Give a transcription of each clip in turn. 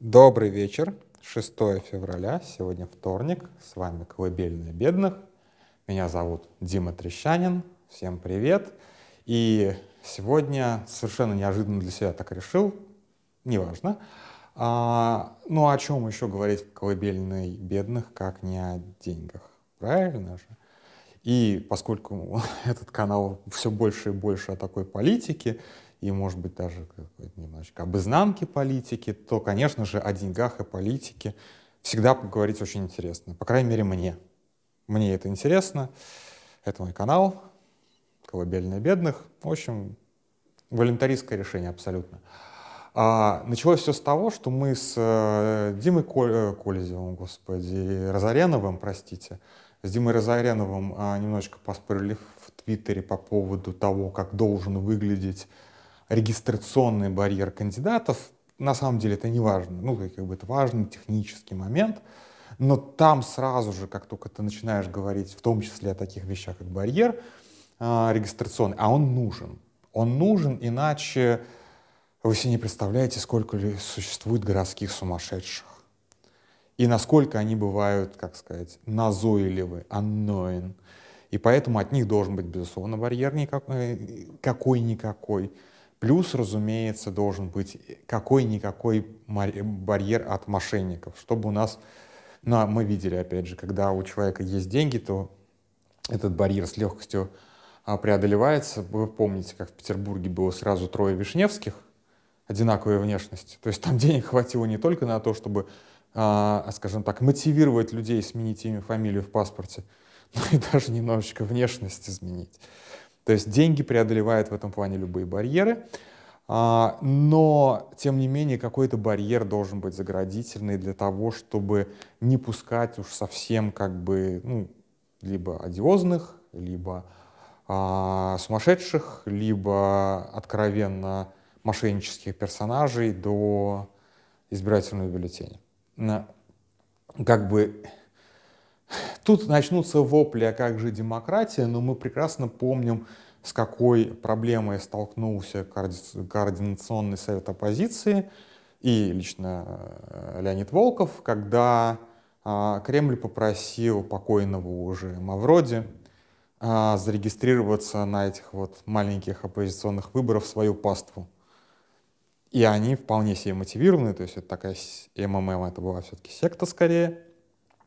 Добрый вечер, 6 февраля, сегодня вторник, с вами «Колыбельная бедных». Меня зовут Дима Трещанин, всем привет. И сегодня совершенно неожиданно для себя так решил, неважно. А, ну о чем еще говорить в «Колыбельной бедных», как не о деньгах, правильно же? И поскольку этот канал все больше и больше о такой политике, и, может быть, даже немножечко об изнанке политики, то, конечно же, о деньгах и политике всегда поговорить очень интересно. По крайней мере, мне. Мне это интересно. Это мой канал «Колыбельная бедных». В общем, волонтаристское решение абсолютно. А, началось все с того, что мы с э, Димой Коль, э, Колезевым, господи, Розареновым, простите, с Димой Розареновым а, немножечко поспорили в Твиттере по поводу того, как должен выглядеть регистрационный барьер кандидатов, на самом деле это не важно. Ну, как бы это важный технический момент, но там сразу же, как только ты начинаешь говорить, в том числе о таких вещах, как барьер э, регистрационный, а он нужен. Он нужен, иначе вы себе не представляете, сколько существует городских сумасшедших. И насколько они бывают, как сказать, назойливы, annoying. И поэтому от них должен быть, безусловно, барьер никакой, какой-никакой. Плюс, разумеется, должен быть какой-никакой барьер от мошенников, чтобы у нас, ну, мы видели, опять же, когда у человека есть деньги, то этот барьер с легкостью а, преодолевается. Вы помните, как в Петербурге было сразу трое Вишневских, одинаковой внешности. То есть там денег хватило не только на то, чтобы, а, скажем так, мотивировать людей сменить имя, фамилию в паспорте, но и даже немножечко внешность изменить. То есть деньги преодолевают в этом плане любые барьеры, а, но, тем не менее, какой-то барьер должен быть заградительный для того, чтобы не пускать уж совсем как бы, ну, либо одиозных, либо а, сумасшедших, либо откровенно мошеннических персонажей до избирательного бюллетеня. Как бы Тут начнутся вопли, а как же демократия, но мы прекрасно помним, с какой проблемой столкнулся Координационный совет оппозиции и лично э, Леонид Волков, когда а, Кремль попросил покойного уже Мавроди а, зарегистрироваться на этих вот маленьких оппозиционных выборах в свою паству. И они вполне себе мотивированы, то есть это такая МММ, это была все-таки секта скорее,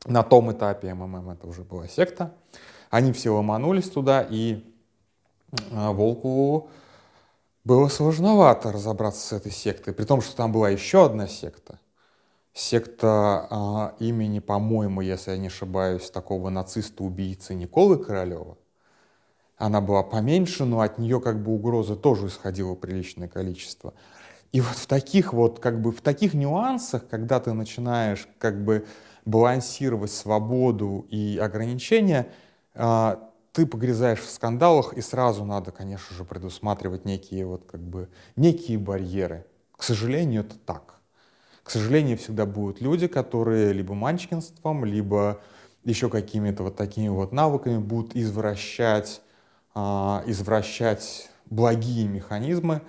на том этапе МММ это уже была секта. Они все ломанулись туда, и а, Волку было сложновато разобраться с этой сектой, при том, что там была еще одна секта. Секта а, имени, по-моему, если я не ошибаюсь, такого нациста-убийцы Николы Королева. Она была поменьше, но от нее как бы угрозы тоже исходило приличное количество. И вот в таких вот, как бы в таких нюансах, когда ты начинаешь как бы балансировать свободу и ограничения, а, ты погрязаешь в скандалах, и сразу надо, конечно же, предусматривать некие, вот, как бы, некие барьеры. К сожалению, это так. К сожалению, всегда будут люди, которые либо манчкинством, либо еще какими-то вот такими вот навыками будут извращать, а, извращать благие механизмы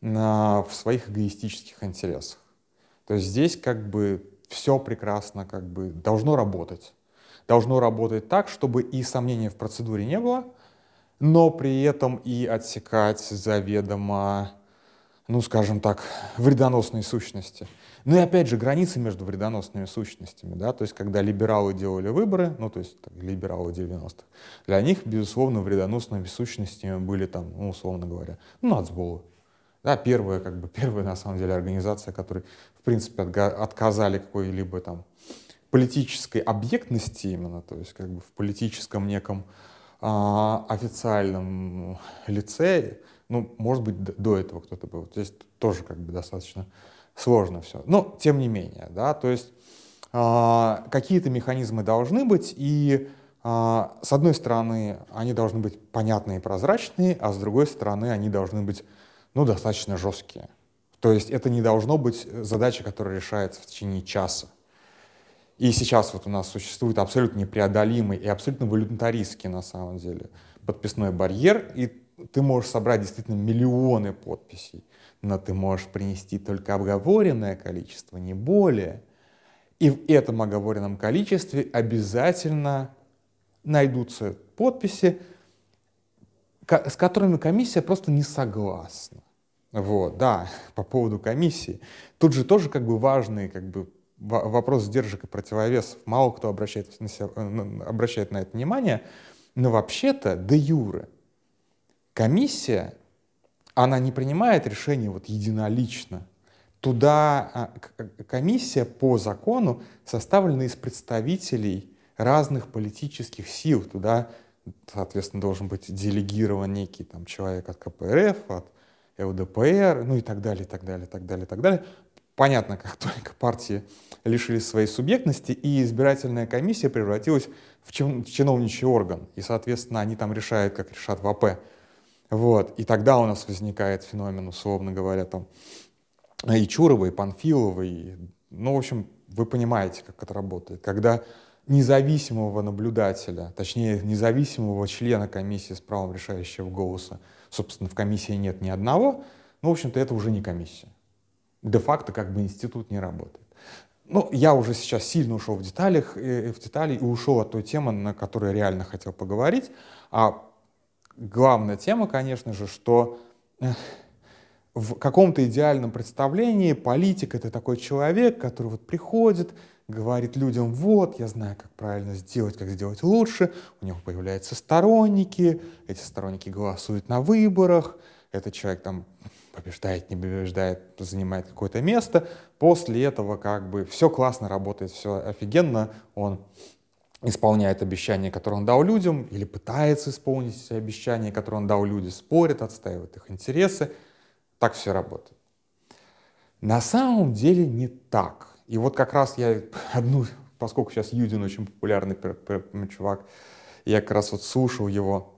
в своих эгоистических интересах. То есть здесь как бы все прекрасно как бы должно работать. Должно работать так, чтобы и сомнений в процедуре не было, но при этом и отсекать заведомо, ну, скажем так, вредоносные сущности. Ну и опять же, границы между вредоносными сущностями, да, то есть когда либералы делали выборы, ну, то есть так, либералы 90-х, для них, безусловно, вредоносными сущностями были там, ну, условно говоря, ну, нацболы, да, первая, как бы, первая, на самом деле, организация, которой, в принципе, отказали какой-либо там политической объектности именно, то есть как бы в политическом неком а, официальном лице, ну, может быть, до этого кто-то был. Здесь тоже как бы достаточно сложно все. Но, тем не менее, да, то есть а, какие-то механизмы должны быть, и а, с одной стороны, они должны быть понятные и прозрачные, а с другой стороны, они должны быть ну, достаточно жесткие. То есть это не должно быть задача, которая решается в течение часа. И сейчас вот у нас существует абсолютно непреодолимый и абсолютно волюнтаристский на самом деле подписной барьер, и ты можешь собрать действительно миллионы подписей, но ты можешь принести только обговоренное количество, не более. И в этом оговоренном количестве обязательно найдутся подписи, с которыми комиссия просто не согласна. Вот, да, по поводу комиссии. Тут же тоже как бы важный как бы, вопрос сдержек и противовесов. Мало кто обращает на, себя, э, обращает на это внимание, но вообще-то де юре комиссия, она не принимает решение вот единолично. Туда а, комиссия по закону составлена из представителей разных политических сил. Туда, соответственно, должен быть делегирован некий там, человек от КПРФ, от ЛДПР, ну и так далее, и так далее, и так далее, и так далее. Понятно, как только партии лишились своей субъектности, и избирательная комиссия превратилась в чиновничий орган. И, соответственно, они там решают, как решат в АП. Вот. И тогда у нас возникает феномен, условно говоря, там, и Чурова, и Панфилова, и, ну, в общем, вы понимаете, как это работает. Когда независимого наблюдателя, точнее, независимого члена комиссии с правом решающего голоса, собственно, в комиссии нет ни одного, ну, в общем-то, это уже не комиссия. Де-факто как бы институт не работает. Ну, я уже сейчас сильно ушел в деталях, э, в детали и ушел от той темы, на которой реально хотел поговорить. А главная тема, конечно же, что э, в каком-то идеальном представлении политик — это такой человек, который вот приходит, говорит людям, вот, я знаю, как правильно сделать, как сделать лучше, у него появляются сторонники, эти сторонники голосуют на выборах, этот человек там побеждает, не побеждает, занимает какое-то место, после этого как бы все классно работает, все офигенно, он исполняет обещания, которые он дал людям, или пытается исполнить обещания, которые он дал людям, спорит, отстаивает их интересы. Так все работает. На самом деле не так. И вот как раз я одну, поскольку сейчас Юдин очень популярный чувак, я как раз вот слушал его,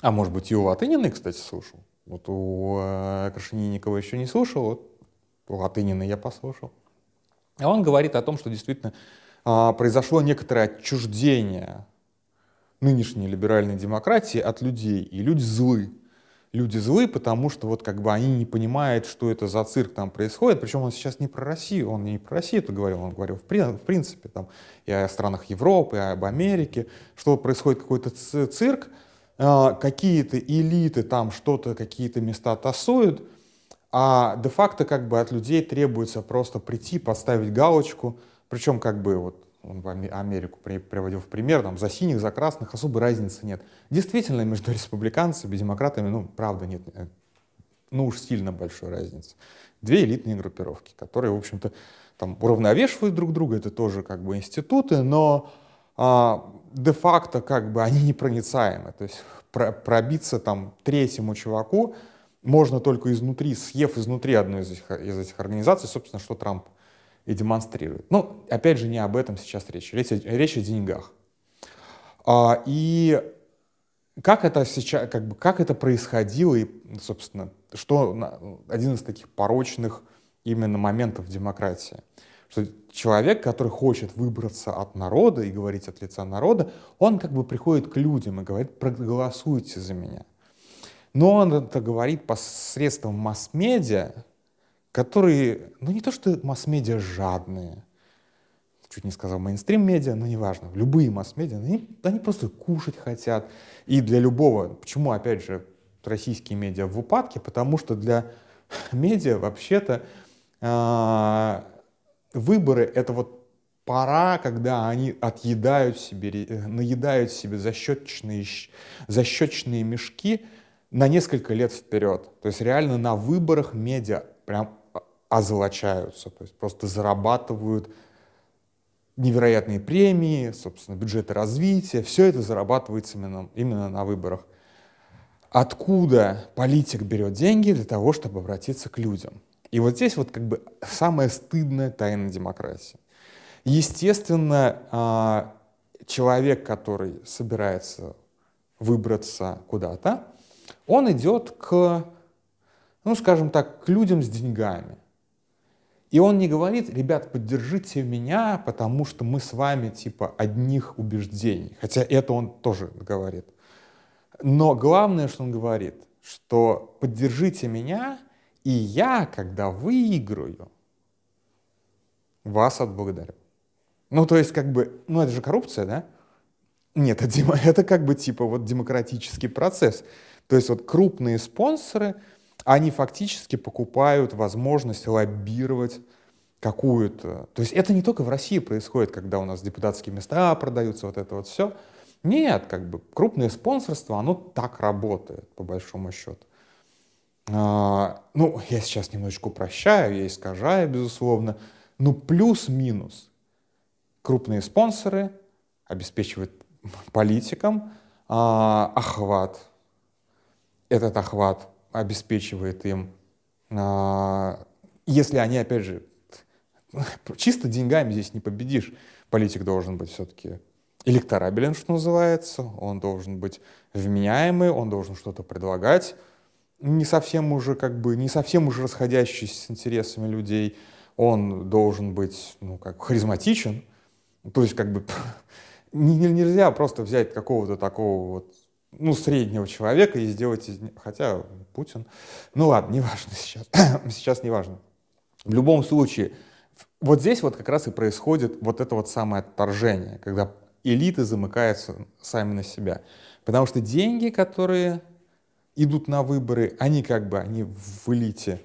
а может быть и у Латынина, кстати, слушал. Вот у э, Крашенинникова еще не слушал, вот у Латынина я послушал. А он говорит о том, что действительно э, произошло некоторое отчуждение нынешней либеральной демократии от людей, и люди злы люди злы, потому что вот как бы они не понимают, что это за цирк там происходит. Причем он сейчас не про Россию, он не про Россию это говорил, он говорил в, в принципе там и о странах Европы, и об Америке, что происходит какой-то цирк, а, какие-то элиты там что-то, какие-то места тасуют, а де-факто как бы от людей требуется просто прийти, поставить галочку, причем как бы вот он Америку приводил в пример, там, за синих, за красных особой разницы нет. Действительно, между республиканцами и демократами, ну, правда, нет, э, ну уж сильно большой разницы. Две элитные группировки, которые, в общем-то, там уравновешивают друг друга, это тоже как бы институты, но а, де-факто как бы они непроницаемы. То есть про пробиться там третьему чуваку можно только изнутри, съев изнутри одной из этих, из этих организаций, собственно, что Трамп и демонстрирует. Ну, опять же, не об этом сейчас речь. Речь, речь о деньгах. А, и как это сейчас, как бы, как это происходило и, собственно, что один из таких порочных именно моментов демократии, что человек, который хочет выбраться от народа и говорить от лица народа, он как бы приходит к людям и говорит, проголосуйте за меня. Но он это говорит посредством масс-медиа, которые, ну не то что масс-медиа жадные, чуть не сказал мейнстрим-медиа, но неважно, любые масс-медиа, они, они просто кушать хотят. И для любого, почему, опять же, российские медиа в упадке, потому что для медиа вообще-то э, выборы — это вот пора, когда они отъедают себе, наедают себе защеточные, защеточные мешки на несколько лет вперед. То есть реально на выборах медиа прям озолочаются, то есть просто зарабатывают невероятные премии, собственно, бюджеты развития, все это зарабатывается именно, именно на выборах. Откуда политик берет деньги для того, чтобы обратиться к людям? И вот здесь вот как бы самая стыдная тайна демократии. Естественно, а, человек, который собирается выбраться куда-то, он идет к, ну, скажем так, к людям с деньгами. И он не говорит, ребят, поддержите меня, потому что мы с вами типа одних убеждений. Хотя это он тоже говорит. Но главное, что он говорит, что поддержите меня, и я, когда выиграю, вас отблагодарю. Ну, то есть, как бы, ну, это же коррупция, да? Нет, это, это как бы типа вот демократический процесс. То есть вот крупные спонсоры, они фактически покупают возможность лоббировать какую-то... То есть это не только в России происходит, когда у нас депутатские места продаются, вот это вот все. Нет, как бы крупное спонсорство, оно так работает, по большому счету. А, ну, я сейчас немножечко упрощаю, я искажаю, безусловно. Ну, плюс-минус. Крупные спонсоры обеспечивают политикам а, охват. Этот охват обеспечивает им, а, если они, опять же, чисто деньгами здесь не победишь. Политик должен быть все-таки электорабелен, что называется, он должен быть вменяемый, он должен что-то предлагать, не совсем уже как бы, не совсем уже расходящийся с интересами людей, он должен быть, ну, как харизматичен, то есть как бы нельзя просто взять какого-то такого вот, ну, среднего человека и сделать из хотя Путин, ну ладно, неважно сейчас, сейчас неважно. В любом случае, вот здесь вот как раз и происходит вот это вот самое отторжение, когда элиты замыкаются сами на себя. Потому что деньги, которые идут на выборы, они как бы, они в элите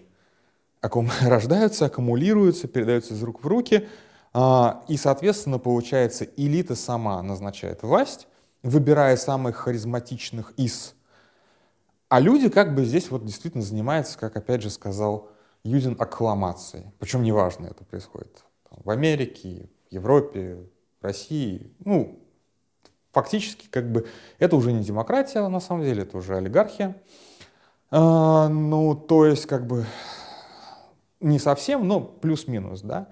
рождаются, аккумулируются, передаются из рук в руки, а, и, соответственно, получается, элита сама назначает власть, выбирая самых харизматичных из. А люди как бы здесь вот действительно занимаются, как опять же сказал Юдин, аккламацией. Причем неважно это происходит в Америке, в Европе, в России. Ну, фактически как бы это уже не демократия на самом деле, это уже олигархия. А, ну, то есть как бы не совсем, но плюс-минус, да.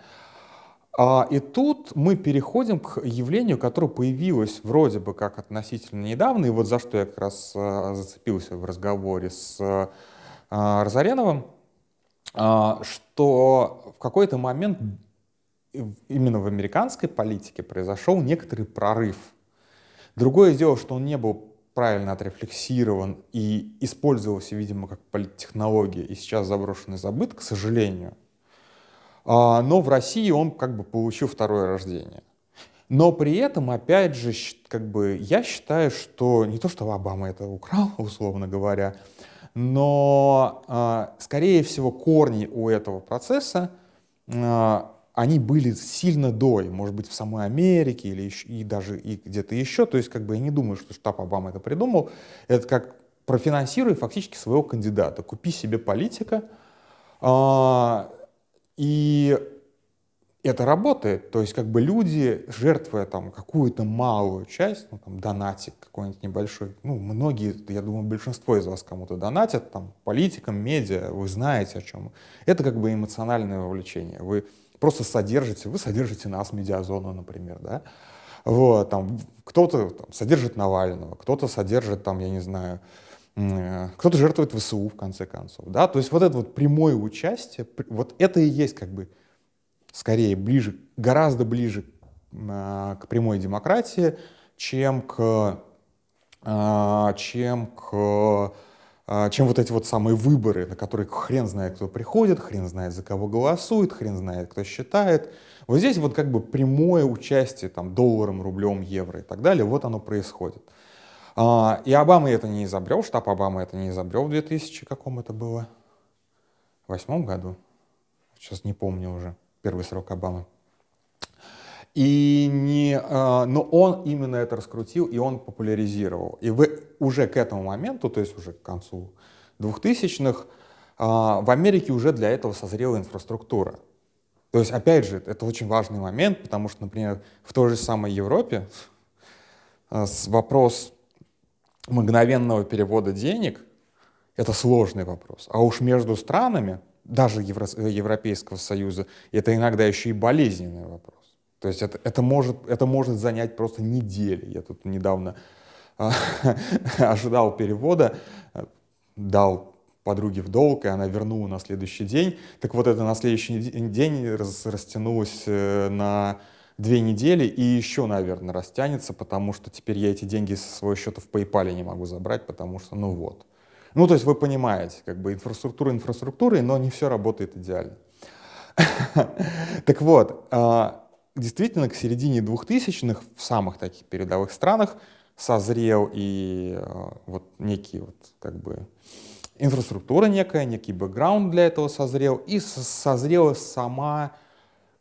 А, и тут мы переходим к явлению, которое появилось вроде бы как относительно недавно, и вот за что я как раз а, зацепился в разговоре с а, Разореновым, что в какой-то момент именно в американской политике произошел некоторый прорыв. Другое дело, что он не был правильно отрефлексирован и использовался, видимо, как политтехнология, и сейчас заброшенный забыт, к сожалению. А, но в России он как бы получил второе рождение. Но при этом, опять же, как бы я считаю, что не то, что Обама это украл, условно говоря, но, а, скорее всего, корни у этого процесса, а, они были сильно до, может быть, в самой Америке или еще, и даже и где-то еще. То есть, как бы я не думаю, что штаб Обама это придумал. Это как профинансируй фактически своего кандидата. Купи себе политика, и это работает. То есть как бы люди, жертвуя там какую-то малую часть, ну там донатик какой-нибудь небольшой, ну многие, я думаю, большинство из вас кому-то донатят, там политикам, медиа, вы знаете о чем. Это как бы эмоциональное вовлечение. Вы просто содержите, вы содержите нас, медиазону, например, да, вот, там, кто-то там, содержит Навального, кто-то содержит, там, я не знаю, кто-то жертвует ВСУ, в конце концов. Да? То есть вот это вот прямое участие, вот это и есть как бы скорее ближе, гораздо ближе э, к прямой демократии, чем к, э, чем к чем вот эти вот самые выборы, на которые хрен знает, кто приходит, хрен знает, за кого голосует, хрен знает, кто считает. Вот здесь вот как бы прямое участие там долларом, рублем, евро и так далее, вот оно происходит. А, и Обама это не изобрел, штаб Обамы это не изобрел в 2000, каком это было? В восьмом году? Сейчас не помню уже, первый срок Обамы. И не, а, но он именно это раскрутил, и он популяризировал. И вы уже к этому моменту, то есть уже к концу 2000-х, а, в Америке уже для этого созрела инфраструктура. То есть, опять же, это очень важный момент, потому что, например, в той же самой Европе вопрос мгновенного перевода денег — это сложный вопрос. А уж между странами, даже Евро Европейского Союза, это иногда еще и болезненный вопрос. То есть это, это, может, это может занять просто недели. Я тут недавно а, ожидал перевода, дал подруге в долг, и она вернула на следующий день. Так вот это на следующий день растянулось э, на две недели и еще, наверное, растянется, потому что теперь я эти деньги со своего счета в PayPal не могу забрать, потому что, ну вот. Ну, то есть вы понимаете, как бы инфраструктура инфраструктурой, но не все работает идеально. Так вот, а, действительно, к середине 2000-х в самых таких передовых странах созрел и а, вот некий вот как бы инфраструктура некая, некий бэкграунд для этого созрел, и созрела сама,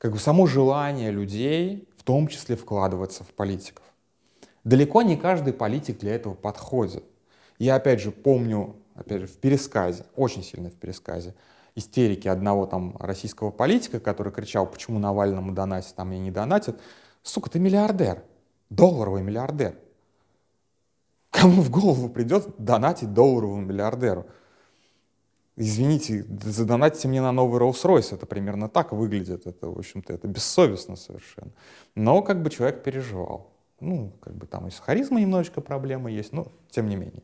как бы само желание людей, в том числе вкладываться в политиков. Далеко не каждый политик для этого подходит. Я опять же помню, опять же, в пересказе, очень сильно в пересказе, истерики одного там российского политика, который кричал, почему Навальному донатят, а мне не донатят. Сука, ты миллиардер, долларовый миллиардер. Кому в голову придет донатить долларовому миллиардеру? Извините, задонатите мне на новый Rolls-Royce, это примерно так выглядит, это, в общем-то, это бессовестно совершенно. Но как бы человек переживал. Ну, как бы там и с харизмой немножечко проблемы есть, но тем не менее.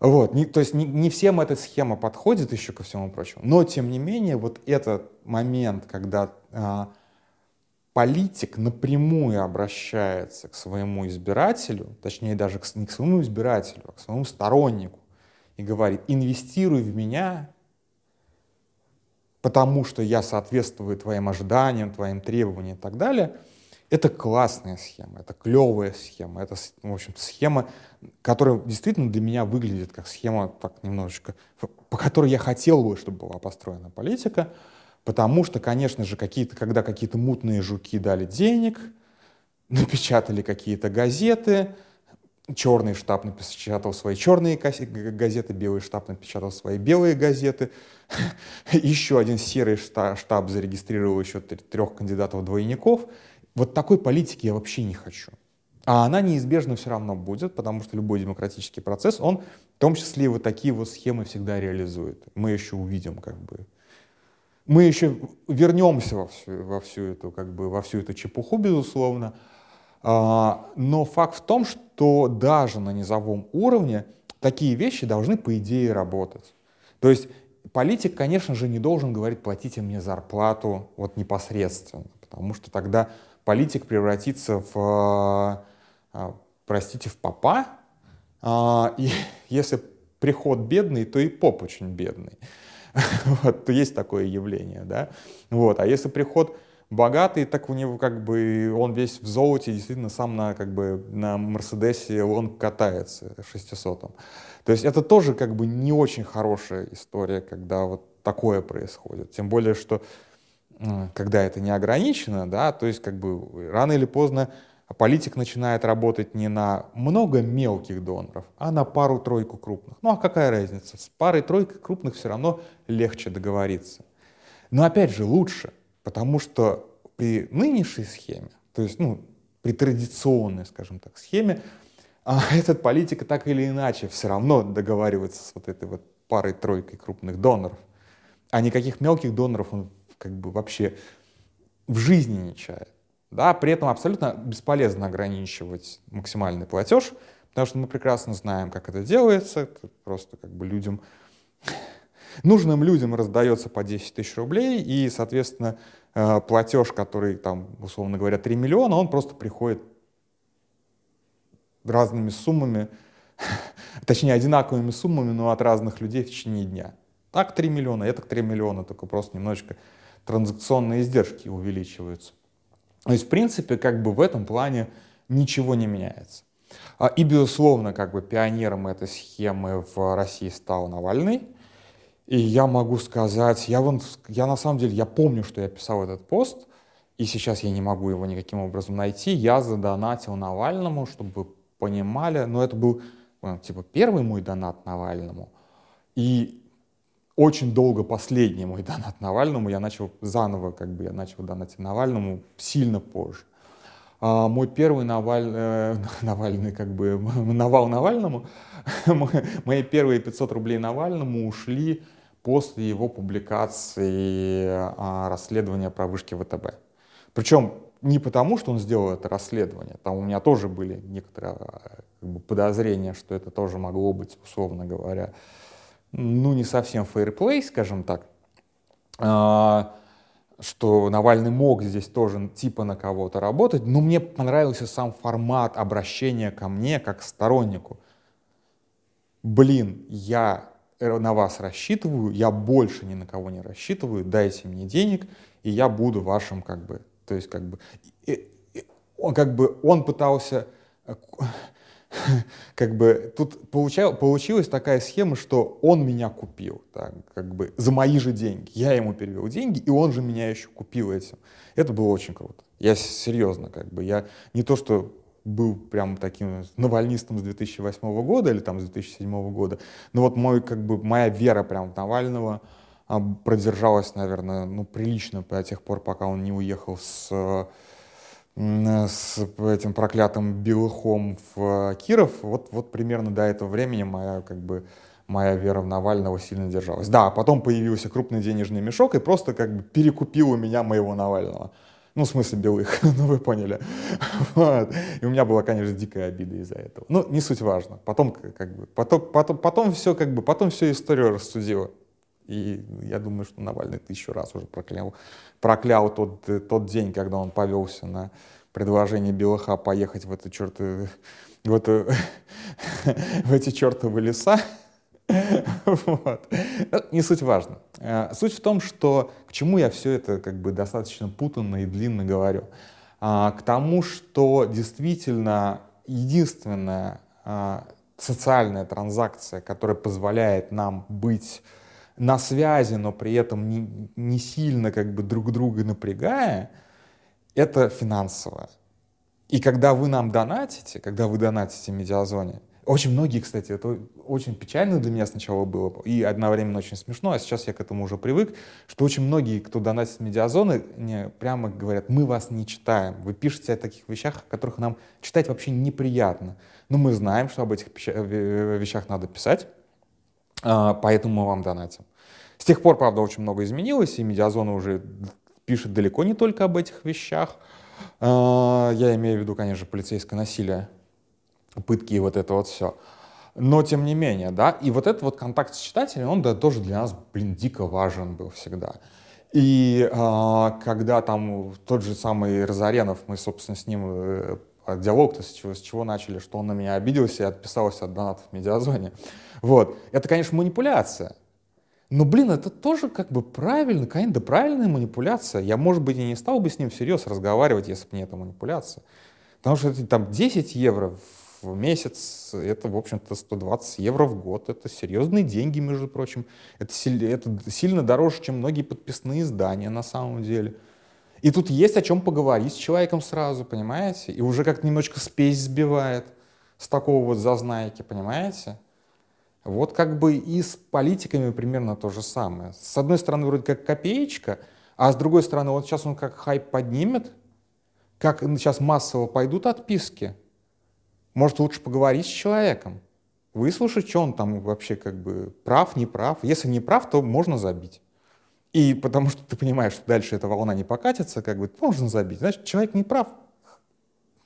Вот, не, то есть не, не всем эта схема подходит еще ко всему прочему, но тем не менее вот этот момент, когда а, политик напрямую обращается к своему избирателю, точнее даже к, не к своему избирателю, а к своему стороннику, и говорит, инвестируй в меня, потому что я соответствую твоим ожиданиям, твоим требованиям и так далее – это классная схема, это клевая схема, это, в общем схема, которая действительно для меня выглядит как схема, так немножечко, по которой я хотел бы, чтобы была построена политика, потому что, конечно же, какие-то, когда какие-то мутные жуки дали денег, напечатали какие-то газеты, черный штаб напечатал свои черные газеты, белый штаб напечатал свои белые газеты, еще один серый штаб зарегистрировал еще трех кандидатов-двойников, вот такой политики я вообще не хочу. А она неизбежно все равно будет, потому что любой демократический процесс, он в том числе вот такие вот схемы всегда реализует. Мы еще увидим, как бы, мы еще вернемся во всю, во всю эту, как бы, во всю эту чепуху, безусловно. А, но факт в том, что даже на низовом уровне такие вещи должны, по идее, работать. То есть политик, конечно же, не должен говорить, платите мне зарплату вот непосредственно, потому что тогда политик превратится в, а, а, простите, в попа, а, и если приход бедный, то и поп очень бедный. Вот, есть такое явление, да. Вот, а если приход богатый, так у него как бы он весь в золоте, действительно сам на как бы на Мерседесе он катается 600 -м. То есть это тоже как бы не очень хорошая история, когда вот такое происходит. Тем более, что когда это не ограничено, да, то есть как бы рано или поздно политик начинает работать не на много мелких доноров, а на пару-тройку крупных. Ну а какая разница? С парой-тройкой крупных все равно легче договориться. Но опять же лучше, потому что при нынешней схеме, то есть ну, при традиционной, скажем так, схеме, а этот политик так или иначе все равно договаривается с вот этой вот парой-тройкой крупных доноров. А никаких мелких доноров он как бы вообще в жизни не чает. Да, при этом абсолютно бесполезно ограничивать максимальный платеж, потому что мы прекрасно знаем, как это делается. Это просто как бы людям, нужным людям раздается по 10 тысяч рублей, и, соответственно, э, платеж, который там, условно говоря, 3 миллиона, он просто приходит разными суммами, точнее, одинаковыми суммами, но от разных людей в течение дня. Так 3 миллиона, это 3 миллиона, только просто немножечко транзакционные издержки увеличиваются. То есть, в принципе, как бы в этом плане ничего не меняется. А, и, безусловно, как бы пионером этой схемы в России стал Навальный. И я могу сказать, я, вон, я на самом деле, я помню, что я писал этот пост, и сейчас я не могу его никаким образом найти. Я задонатил Навальному, чтобы вы понимали, но это был, ну, типа, первый мой донат Навальному. И очень долго последний мой донат Навальному я начал заново, как бы я начал донатить Навальному сильно позже. А мой первый Наваль, э, Навальный, как бы, навал Навальному, мои первые 500 рублей Навальному ушли после его публикации а, расследования про вышки ВТБ. Причем не потому, что он сделал это расследование, там у меня тоже были некоторые как бы, подозрения, что это тоже могло быть, условно говоря, ну, не совсем фейерплей, скажем так, а, что Навальный мог здесь тоже типа на кого-то работать, но мне понравился сам формат обращения ко мне как к стороннику. Блин, я на вас рассчитываю, я больше ни на кого не рассчитываю, дайте мне денег, и я буду вашим как бы, то есть как бы, и, и, он как бы, он пытался э, как бы тут получал, получилась такая схема, что он меня купил, так, как бы за мои же деньги. Я ему перевел деньги, и он же меня еще купил этим. Это было очень круто. Я серьезно, как бы, я не то, что был прям таким навальнистом с 2008 года или там с 2007 года, но вот мой, как бы, моя вера прям в Навального а, продержалась, наверное, ну, прилично до тех пор, пока он не уехал с с этим проклятым Белыхом в Киров, вот, вот примерно до этого времени моя, как бы, моя вера в Навального сильно держалась. Да, потом появился крупный денежный мешок и просто как бы перекупил у меня моего Навального. Ну, в смысле белых, ну вы поняли. Вот. И у меня была, конечно, дикая обида из-за этого. Ну, не суть важно. Потом, как бы, потом, потом, потом все, как бы, потом всю историю рассудила. И я думаю, что Навальный тысячу раз уже проклял, проклял тот, тот день, когда он повелся на предложение Белыха поехать в эту чертову, в, эту, в эти чертовы леса. Вот. Не суть важно. Э, суть в том, что к чему я все это как бы достаточно путанно и длинно говорю. А, к тому, что действительно единственная а, социальная транзакция, которая позволяет нам быть на связи, но при этом не, не сильно как бы друг друга напрягая, это финансовое. И когда вы нам донатите, когда вы донатите медиазоне, очень многие, кстати, это очень печально для меня сначала было, и одновременно очень смешно, а сейчас я к этому уже привык, что очень многие, кто донатит медиазоны, мне прямо говорят, мы вас не читаем, вы пишете о таких вещах, о которых нам читать вообще неприятно. Но мы знаем, что об этих вещах надо писать, а, поэтому мы вам донатим. С тех пор, правда, очень много изменилось, и медиазона уже пишет далеко не только об этих вещах. А, я имею в виду, конечно, полицейское насилие, пытки и вот это вот все. Но тем не менее, да, и вот этот вот контакт с читателем, он да, тоже для нас, блин, дико важен был всегда. И э, когда там тот же самый Разоренов, мы, собственно, с ним э, диалог-то с чего, с чего начали, что он на меня обиделся и отписался от донатов в медиазоне. Вот. Это, конечно, манипуляция. Но, блин, это тоже как бы правильно, какая-то правильная манипуляция. Я, может быть, и не стал бы с ним всерьез разговаривать, если бы не эта манипуляция. Потому что это там 10 евро в месяц, это, в общем-то, 120 евро в год. Это серьезные деньги, между прочим. Это, это сильно дороже, чем многие подписные издания на самом деле. И тут есть о чем поговорить с человеком сразу, понимаете? И уже как-то немножечко спесь сбивает с такого вот зазнайки, понимаете? Вот как бы и с политиками примерно то же самое. С одной стороны, вроде как копеечка, а с другой стороны, вот сейчас он как хайп поднимет, как сейчас массово пойдут отписки. Может, лучше поговорить с человеком, выслушать, что он там вообще как бы прав, не прав. Если не прав, то можно забить. И потому что ты понимаешь, что дальше эта волна не покатится, как бы можно забить. Значит, человек не прав.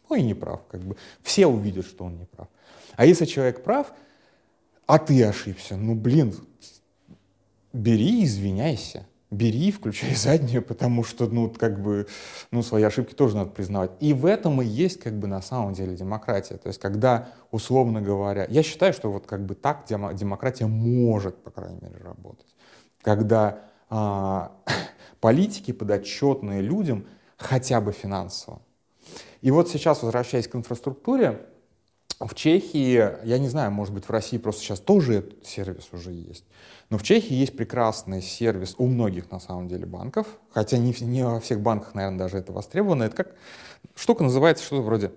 Ну и не прав, как бы. Все увидят, что он не прав. А если человек прав, а ты ошибся, ну блин, бери, извиняйся. Бери, включай заднюю, потому что, ну, как бы, ну, свои ошибки тоже надо признавать. И в этом и есть, как бы, на самом деле демократия. То есть, когда, условно говоря, я считаю, что вот как бы так демократия может, по крайней мере, работать. Когда а, политики подотчетные людям хотя бы финансово. И вот сейчас, возвращаясь к инфраструктуре, в Чехии, я не знаю, может быть, в России просто сейчас тоже этот сервис уже есть, но в Чехии есть прекрасный сервис у многих, на самом деле, банков, хотя не, не во всех банках, наверное, даже это востребовано. Это как штука называется что-то вроде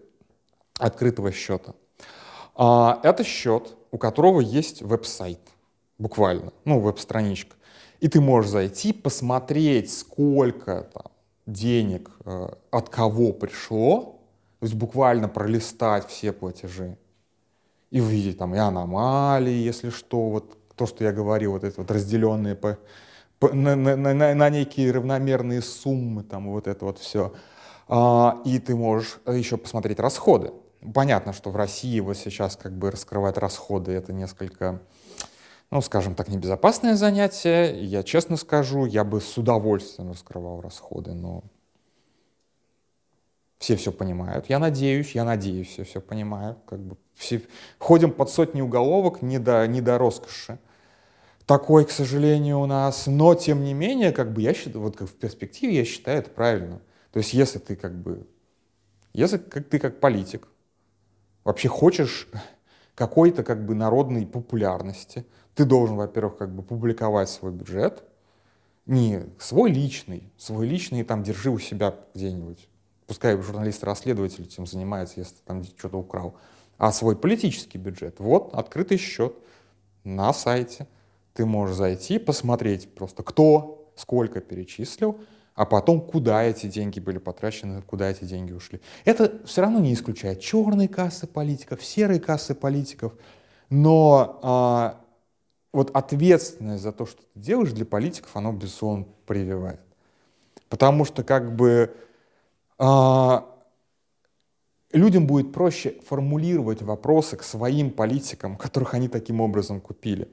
открытого счета. А, это счет, у которого есть веб-сайт, буквально, ну, веб-страничка. И ты можешь зайти, посмотреть, сколько там, денег э, от кого пришло, то есть буквально пролистать все платежи и увидеть там и аномалии, если что, вот то, что я говорил, вот это вот разделенные по, по, на, на, на, на некие равномерные суммы, там вот это вот все. А, и ты можешь еще посмотреть расходы. Понятно, что в России вот сейчас как бы раскрывать расходы это несколько ну, скажем так, небезопасное занятие. Я честно скажу, я бы с удовольствием раскрывал расходы, но все все понимают. Я надеюсь, я надеюсь, все все понимают. Как бы все ходим под сотни уголовок, не до, не до роскоши. Такой, к сожалению, у нас. Но, тем не менее, как бы я считаю, вот как в перспективе я считаю это правильно. То есть, если ты как бы, если как ты как политик вообще хочешь какой-то как бы народной популярности, ты должен, во-первых, как бы публиковать свой бюджет, не свой личный, свой личный там держи у себя где-нибудь. Пускай журналист-расследователь этим занимается, если там что-то украл. А свой политический бюджет. Вот открытый счет на сайте. Ты можешь зайти, посмотреть просто, кто сколько перечислил, а потом куда эти деньги были потрачены, куда эти деньги ушли. Это все равно не исключает черные кассы политиков, серые кассы политиков, но а, вот ответственность за то, что ты делаешь для политиков, оно, безусловно, прививает. Потому что как бы людям будет проще формулировать вопросы к своим политикам, которых они таким образом купили.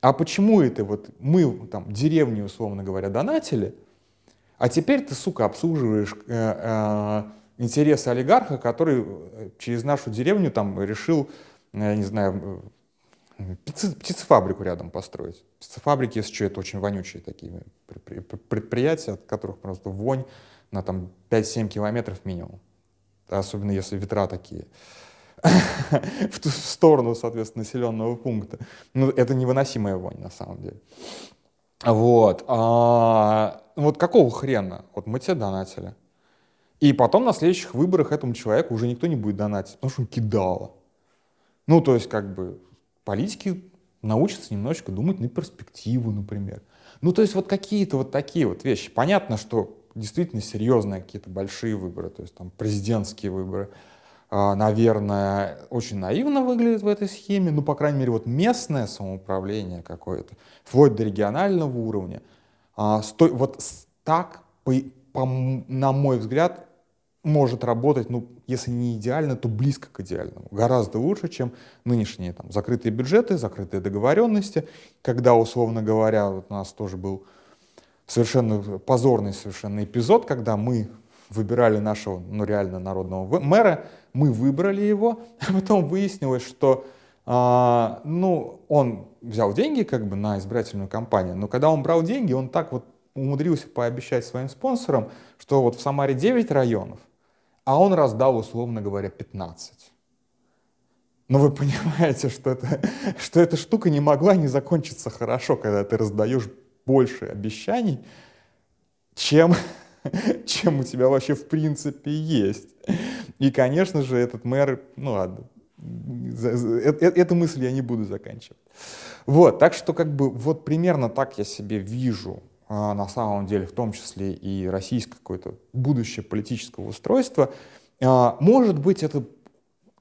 А почему это вот мы там деревни, условно говоря, донатили – а теперь ты, сука, обслуживаешь э, э, интересы олигарха, который э, через нашу деревню там решил, э, я не знаю, птицефабрику рядом построить. Птицефабрики, если что, это очень вонючие такие предприятия, от которых просто вонь на там 5-7 километров минимум. Особенно если ветра такие в ту сторону, соответственно, населенного пункта. Ну, это невыносимая вонь на самом деле. Вот. А, вот какого хрена? Вот мы тебе донатили. И потом на следующих выборах этому человеку уже никто не будет донатить, потому что он кидало. Ну, то есть, как бы, политики научатся немножечко думать на перспективу, например. Ну, то есть, вот какие-то вот такие вот вещи. Понятно, что действительно серьезные какие-то большие выборы, то есть там президентские выборы, а, наверное, очень наивно выглядит в этой схеме, ну, по крайней мере, вот местное самоуправление какое-то, вплоть до регионального уровня – а, вот так, по, по, на мой взгляд, может работать, ну, если не идеально, то близко к идеальному. Гораздо лучше, чем нынешние там, закрытые бюджеты, закрытые договоренности, когда, условно говоря, вот у нас тоже был совершенно позорный совершенно эпизод, когда мы выбирали нашего, ну, реально народного мэра, мы выбрали его, а потом выяснилось, что а, ну, он взял деньги как бы на избирательную кампанию, но когда он брал деньги, он так вот умудрился пообещать своим спонсорам, что вот в Самаре 9 районов, а он раздал, условно говоря, 15. Но вы понимаете, что, это, что эта штука не могла не закончиться хорошо, когда ты раздаешь больше обещаний, чем, чем у тебя вообще в принципе есть. И, конечно же, этот мэр, ну ладно, Э, э, эту мысль я не буду заканчивать. Вот, так что как бы вот примерно так я себе вижу а, на самом деле, в том числе и российское какое-то будущее политического устройства. А, может быть, это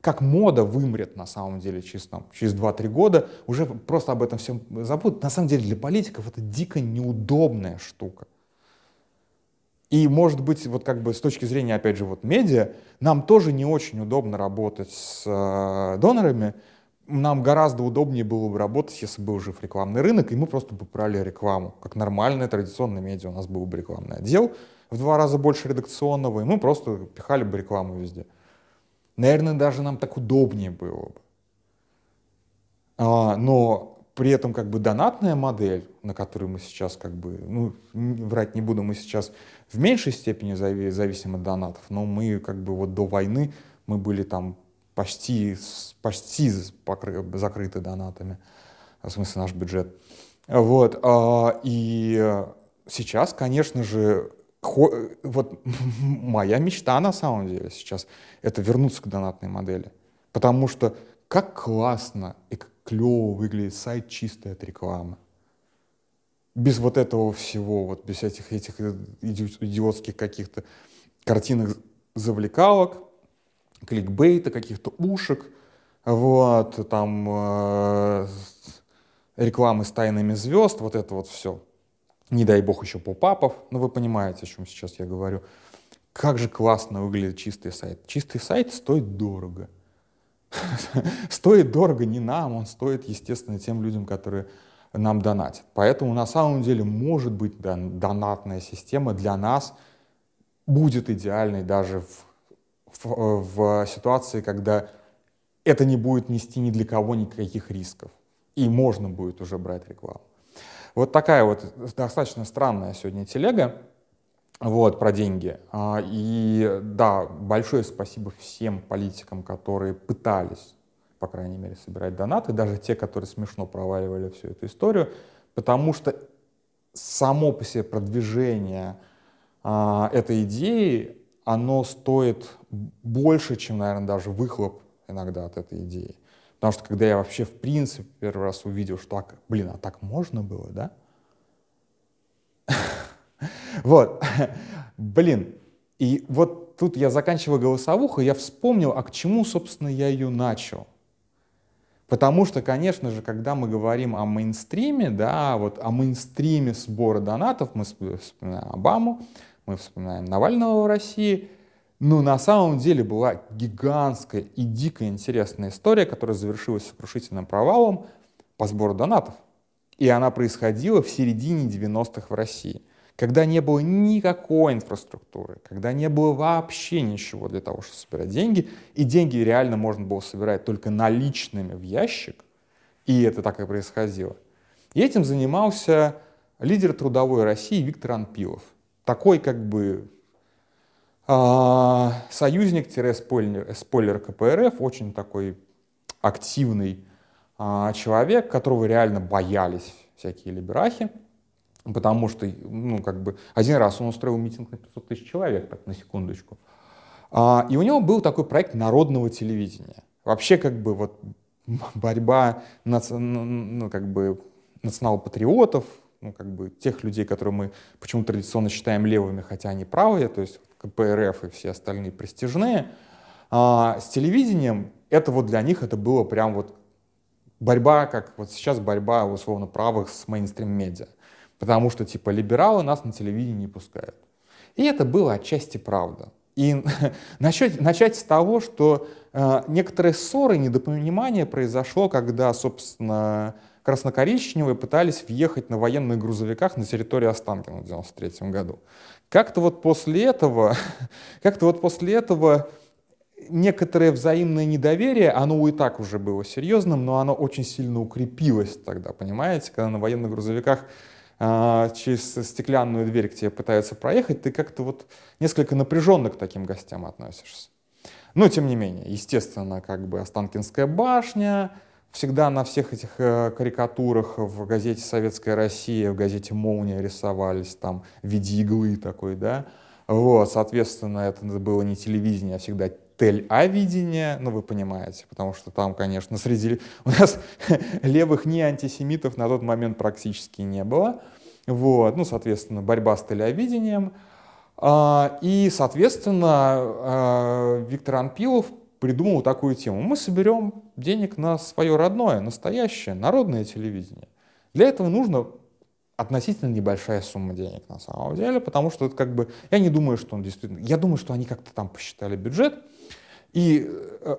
как мода вымрет на самом деле через, там, через 2-3 года, уже просто об этом всем забудут. На самом деле для политиков это дико неудобная штука. И, может быть, вот как бы с точки зрения, опять же, вот медиа, нам тоже не очень удобно работать с э, донорами. Нам гораздо удобнее было бы работать, если был жив рекламный рынок, и мы просто бы брали рекламу. Как нормальная традиционная медиа. У нас был бы рекламный отдел в два раза больше редакционного, и мы просто пихали бы рекламу везде. Наверное, даже нам так удобнее было бы. А, но при этом как бы донатная модель, на которую мы сейчас как бы, ну, врать не буду, мы сейчас в меньшей степени зависим от донатов, но мы как бы вот до войны мы были там почти, почти закрыты донатами, в смысле наш бюджет. Вот, а, и сейчас, конечно же, вот моя мечта на самом деле сейчас это вернуться к донатной модели. Потому что как классно и как клево выглядит сайт чистый от рекламы. Без вот этого всего, вот без этих, этих идиотских каких-то картинок завлекалок, кликбейта, каких-то ушек, вот, там э, рекламы с тайнами звезд, вот это вот все. Не дай бог еще попапов, но вы понимаете, о чем сейчас я говорю. Как же классно выглядит чистый сайт. Чистый сайт стоит дорого. стоит дорого не нам, он стоит, естественно, тем людям, которые нам донатят. Поэтому на самом деле, может быть, донатная система для нас будет идеальной даже в, в, в ситуации, когда это не будет нести ни для кого никаких рисков. И можно будет уже брать рекламу. Вот такая вот достаточно странная сегодня телега вот, про деньги. А, и да, большое спасибо всем политикам, которые пытались по крайней мере, собирать донаты, даже те, которые смешно проваливали всю эту историю, потому что само по себе продвижение а, этой идеи, оно стоит больше, чем, наверное, даже выхлоп иногда от этой идеи. Потому что когда я вообще в принципе первый раз увидел, что, а, блин, а так можно было, да? Вот, блин, и вот тут я заканчиваю голосовуху, я вспомнил, а к чему, собственно, я ее начал. Потому что, конечно же, когда мы говорим о мейнстриме, да, вот о мейнстриме сбора донатов, мы вспоминаем Обаму, мы вспоминаем Навального в России, но на самом деле была гигантская и дико интересная история, которая завершилась сокрушительным провалом по сбору донатов. И она происходила в середине 90-х в России когда не было никакой инфраструктуры, когда не было вообще ничего для того, чтобы собирать деньги, и деньги реально можно было собирать только наличными в ящик, и это так и происходило. И этим занимался лидер трудовой России Виктор Анпилов. Такой как бы союзник-спойлер спойлер КПРФ, очень такой активный э, человек, которого реально боялись всякие либерахи. Потому что, ну, как бы, один раз он устроил митинг на 500 тысяч человек, так, на секундочку. А, и у него был такой проект народного телевидения. Вообще, как бы, вот, борьба наци... Ну, как бы, национал-патриотов, ну, как бы, тех людей, которые мы почему традиционно считаем левыми, хотя они правые, то есть КПРФ и все остальные престижные, а, с телевидением, это вот для них это было прям вот борьба, как вот сейчас борьба, условно, правых с мейнстрим-медиа потому что типа либералы нас на телевидении не пускают. И это было отчасти правда. И начать, начать с того, что э, некоторые ссоры, недопонимание произошло, когда, собственно, краснокоричневые пытались въехать на военных грузовиках на территорию Останкина в 93 году. Как-то вот после этого, как-то вот после этого некоторое взаимное недоверие, оно и так уже было серьезным, но оно очень сильно укрепилось тогда, понимаете, когда на военных грузовиках а, через стеклянную дверь к тебе пытаются проехать, ты как-то вот несколько напряженно к таким гостям относишься. Но тем не менее, естественно, как бы Останкинская башня, всегда на всех этих э, карикатурах в газете «Советская Россия», в газете «Молния» рисовались там в виде иглы такой, да. Вот, соответственно, это было не телевидение, а всегда тель-а-видение, ну вы понимаете, потому что там, конечно, среди у нас левых ни антисемитов на тот момент практически не было. Вот, ну, соответственно, борьба с телеовидением. А, и, соответственно, а, Виктор Анпилов придумал такую тему. Мы соберем денег на свое родное, настоящее, народное телевидение. Для этого нужно относительно небольшая сумма денег на самом деле, потому что это как бы, я не думаю, что он действительно, я думаю, что они как-то там посчитали бюджет, и э,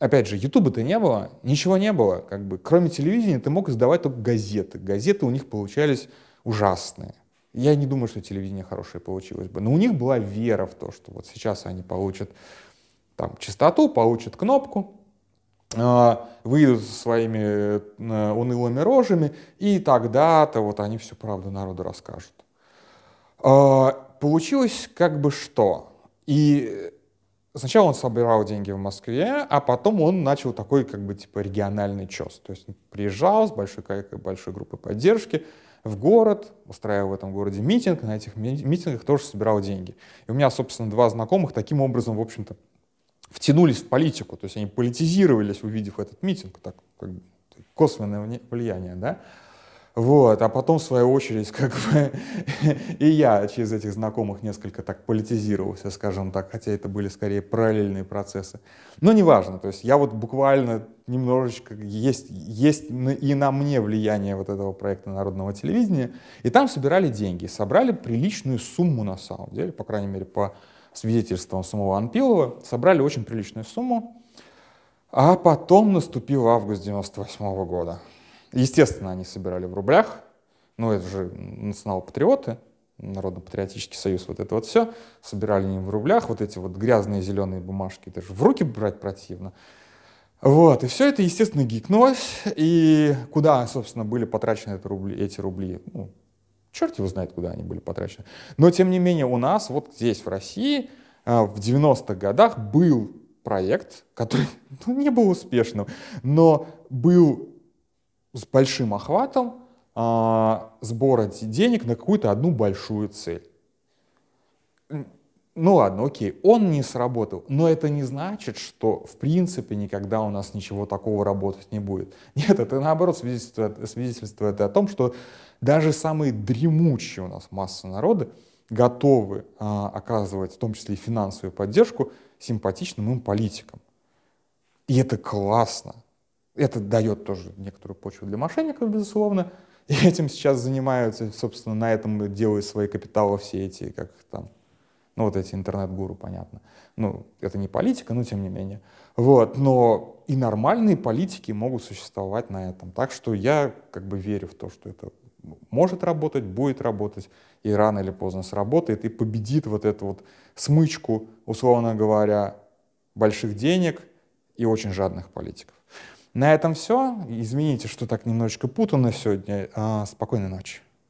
опять же, Ютуба-то не было, ничего не было. Как бы, кроме телевидения ты мог издавать только газеты. Газеты у них получались ужасные. Я не думаю, что телевидение хорошее получилось бы. Но у них была вера в то, что вот сейчас они получат там частоту, получат кнопку, а, выйдут со своими э, унылыми рожами, и тогда-то вот они всю правду народу расскажут. А, получилось как бы что? И Сначала он собирал деньги в Москве, а потом он начал такой как бы типа региональный чес. То есть приезжал с большой, большой группой поддержки в город, устраивал в этом городе митинг, на этих митингах тоже собирал деньги. И у меня, собственно, два знакомых таким образом, в общем-то, втянулись в политику. То есть они политизировались, увидев этот митинг, так как бы косвенное влияние, да. Вот, а потом, в свою очередь, как бы и я через этих знакомых несколько так политизировался, скажем так, хотя это были скорее параллельные процессы. Но неважно, то есть я вот буквально немножечко, есть, есть и на мне влияние вот этого проекта народного телевидения, и там собирали деньги, собрали приличную сумму на самом деле, по крайней мере, по свидетельствам самого Анпилова, собрали очень приличную сумму, а потом наступил август 98 -го года. естественно, они собирали в рублях, ну, это же национал-патриоты, Народно-патриотический союз, вот это вот все, собирали они в рублях, вот эти вот грязные зеленые бумажки, даже в руки брать противно. Вот, и все это, естественно, гикнулось, и куда, собственно, были потрачены это эти рубли, ну, черт его знает, куда они были потрачены. Но, тем не менее, у нас, вот здесь, в России, а, в 90-х годах был проект, который ну, не был успешным, но был с большим охватом, а, сбора денег на какую-то одну большую цель. Ну ладно, окей, он не сработал, но это не значит, что в принципе никогда у нас ничего такого работать не будет. Нет, это наоборот свидетельствует, свидетельствует о том, что даже самые дремучие у нас массы народа готовы а, оказывать в том числе и финансовую поддержку симпатичным им политикам. И это классно. Это дает тоже некоторую почву для мошенников, безусловно, и этим сейчас занимаются, собственно, на этом делают свои капиталы все эти, как там, ну вот эти интернет-гуру, понятно. Ну, это не политика, но тем не менее. Вот, но и нормальные политики могут существовать на этом. Так что я как бы верю в то, что это может работать, будет работать, и рано или поздно сработает, и победит вот эту вот смычку, условно говоря, больших денег и очень жадных политиков. На этом все. Извините, что так немножечко путано сегодня. А, спокойной ночи.